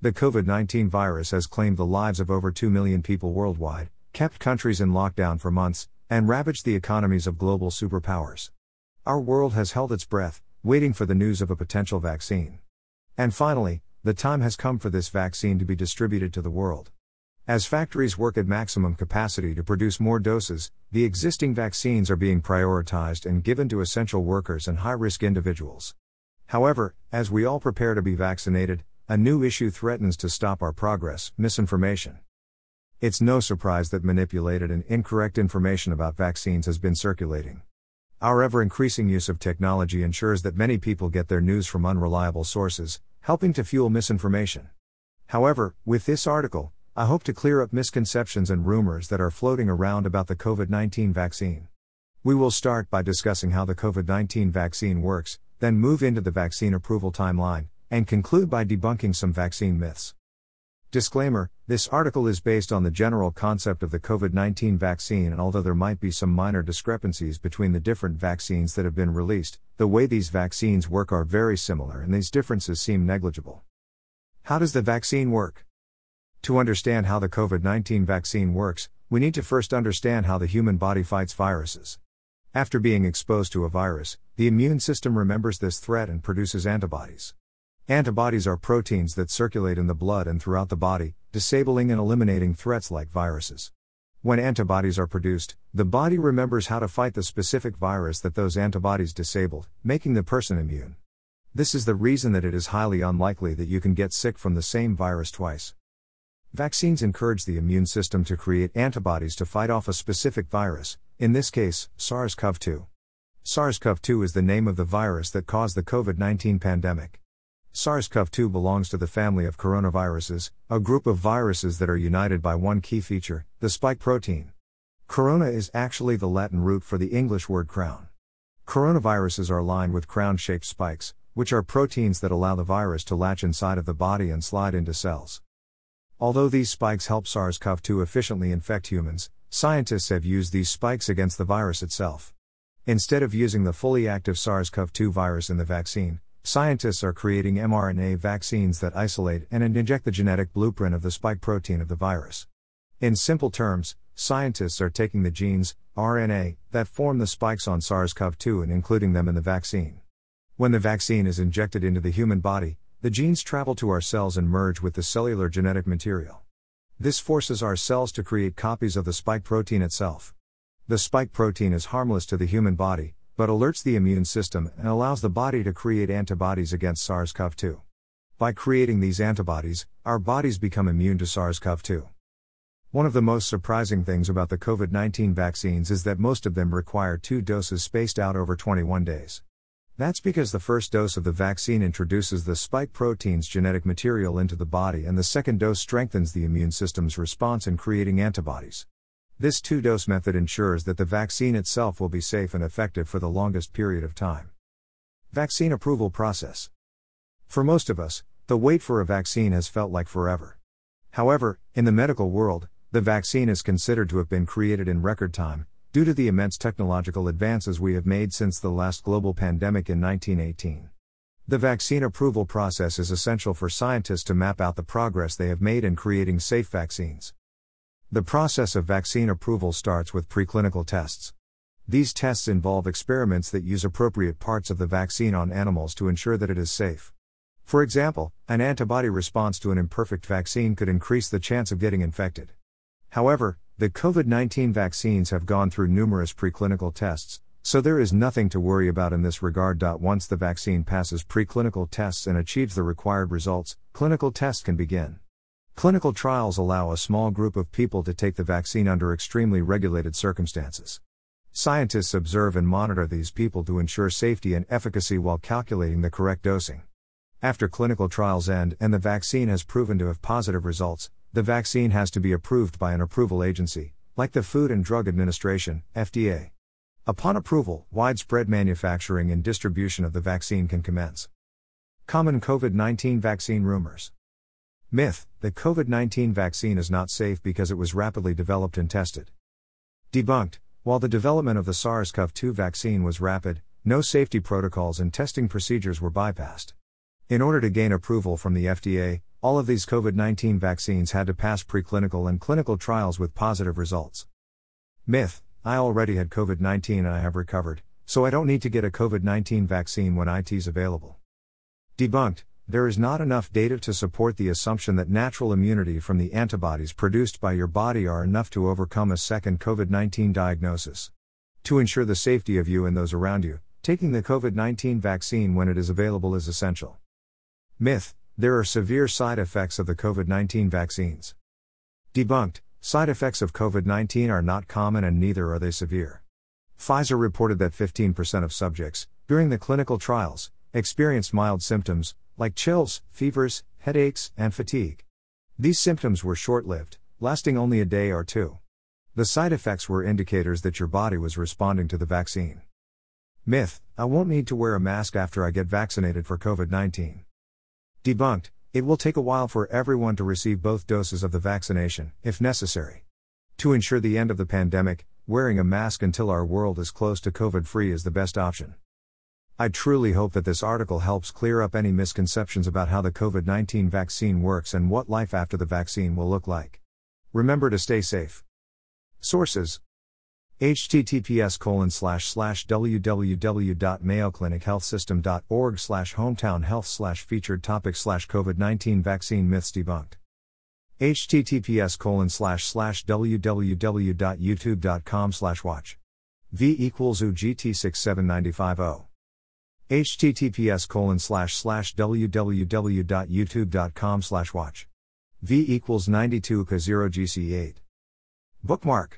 The COVID 19 virus has claimed the lives of over 2 million people worldwide, kept countries in lockdown for months, and ravaged the economies of global superpowers. Our world has held its breath, waiting for the news of a potential vaccine. And finally, the time has come for this vaccine to be distributed to the world. As factories work at maximum capacity to produce more doses, the existing vaccines are being prioritized and given to essential workers and high risk individuals. However, as we all prepare to be vaccinated, a new issue threatens to stop our progress misinformation. It's no surprise that manipulated and incorrect information about vaccines has been circulating. Our ever increasing use of technology ensures that many people get their news from unreliable sources, helping to fuel misinformation. However, with this article, I hope to clear up misconceptions and rumors that are floating around about the COVID 19 vaccine. We will start by discussing how the COVID 19 vaccine works, then move into the vaccine approval timeline, and conclude by debunking some vaccine myths. Disclaimer This article is based on the general concept of the COVID 19 vaccine, and although there might be some minor discrepancies between the different vaccines that have been released, the way these vaccines work are very similar and these differences seem negligible. How does the vaccine work? To understand how the COVID 19 vaccine works, we need to first understand how the human body fights viruses. After being exposed to a virus, the immune system remembers this threat and produces antibodies. Antibodies are proteins that circulate in the blood and throughout the body, disabling and eliminating threats like viruses. When antibodies are produced, the body remembers how to fight the specific virus that those antibodies disabled, making the person immune. This is the reason that it is highly unlikely that you can get sick from the same virus twice. Vaccines encourage the immune system to create antibodies to fight off a specific virus, in this case, SARS CoV 2. SARS CoV 2 is the name of the virus that caused the COVID 19 pandemic. SARS CoV 2 belongs to the family of coronaviruses, a group of viruses that are united by one key feature, the spike protein. Corona is actually the Latin root for the English word crown. Coronaviruses are lined with crown shaped spikes, which are proteins that allow the virus to latch inside of the body and slide into cells. Although these spikes help SARS CoV 2 efficiently infect humans, scientists have used these spikes against the virus itself. Instead of using the fully active SARS CoV 2 virus in the vaccine, Scientists are creating mRNA vaccines that isolate and inject the genetic blueprint of the spike protein of the virus. In simple terms, scientists are taking the genes, RNA, that form the spikes on SARS CoV 2 and including them in the vaccine. When the vaccine is injected into the human body, the genes travel to our cells and merge with the cellular genetic material. This forces our cells to create copies of the spike protein itself. The spike protein is harmless to the human body, but alerts the immune system and allows the body to create antibodies against SARS CoV 2. By creating these antibodies, our bodies become immune to SARS CoV 2. One of the most surprising things about the COVID 19 vaccines is that most of them require two doses spaced out over 21 days. That's because the first dose of the vaccine introduces the spike protein's genetic material into the body, and the second dose strengthens the immune system's response in creating antibodies. This two dose method ensures that the vaccine itself will be safe and effective for the longest period of time. Vaccine approval process. For most of us, the wait for a vaccine has felt like forever. However, in the medical world, the vaccine is considered to have been created in record time, due to the immense technological advances we have made since the last global pandemic in 1918. The vaccine approval process is essential for scientists to map out the progress they have made in creating safe vaccines. The process of vaccine approval starts with preclinical tests. These tests involve experiments that use appropriate parts of the vaccine on animals to ensure that it is safe. For example, an antibody response to an imperfect vaccine could increase the chance of getting infected. However, the COVID 19 vaccines have gone through numerous preclinical tests, so there is nothing to worry about in this regard. Once the vaccine passes preclinical tests and achieves the required results, clinical tests can begin. Clinical trials allow a small group of people to take the vaccine under extremely regulated circumstances. Scientists observe and monitor these people to ensure safety and efficacy while calculating the correct dosing. After clinical trials end and the vaccine has proven to have positive results, the vaccine has to be approved by an approval agency, like the Food and Drug Administration, FDA. Upon approval, widespread manufacturing and distribution of the vaccine can commence. Common COVID 19 vaccine rumors. Myth the COVID 19 vaccine is not safe because it was rapidly developed and tested. Debunked While the development of the SARS CoV 2 vaccine was rapid, no safety protocols and testing procedures were bypassed. In order to gain approval from the FDA, all of these COVID 19 vaccines had to pass preclinical and clinical trials with positive results. Myth I already had COVID 19 and I have recovered, so I don't need to get a COVID 19 vaccine when IT is available. Debunked there is not enough data to support the assumption that natural immunity from the antibodies produced by your body are enough to overcome a second COVID 19 diagnosis. To ensure the safety of you and those around you, taking the COVID 19 vaccine when it is available is essential. Myth There are severe side effects of the COVID 19 vaccines. Debunked Side effects of COVID 19 are not common and neither are they severe. Pfizer reported that 15% of subjects, during the clinical trials, experienced mild symptoms, like chills, fevers, headaches, and fatigue. These symptoms were short lived, lasting only a day or two. The side effects were indicators that your body was responding to the vaccine. Myth I won't need to wear a mask after I get vaccinated for COVID 19. Debunked It will take a while for everyone to receive both doses of the vaccination, if necessary. To ensure the end of the pandemic, wearing a mask until our world is close to COVID free is the best option. I truly hope that this article helps clear up any misconceptions about how the COVID 19 vaccine works and what life after the vaccine will look like. Remember to stay safe. Sources https colon slash slash www.mayoclinichealthsystem.org slash hometown health slash featured topic slash covid-19 vaccine myths debunked https colon slash slash www.youtube.com slash watch v equals ugt 67950 https colon slash slash www.youtube.com slash watch v equals 92 k 0 gc8 bookmark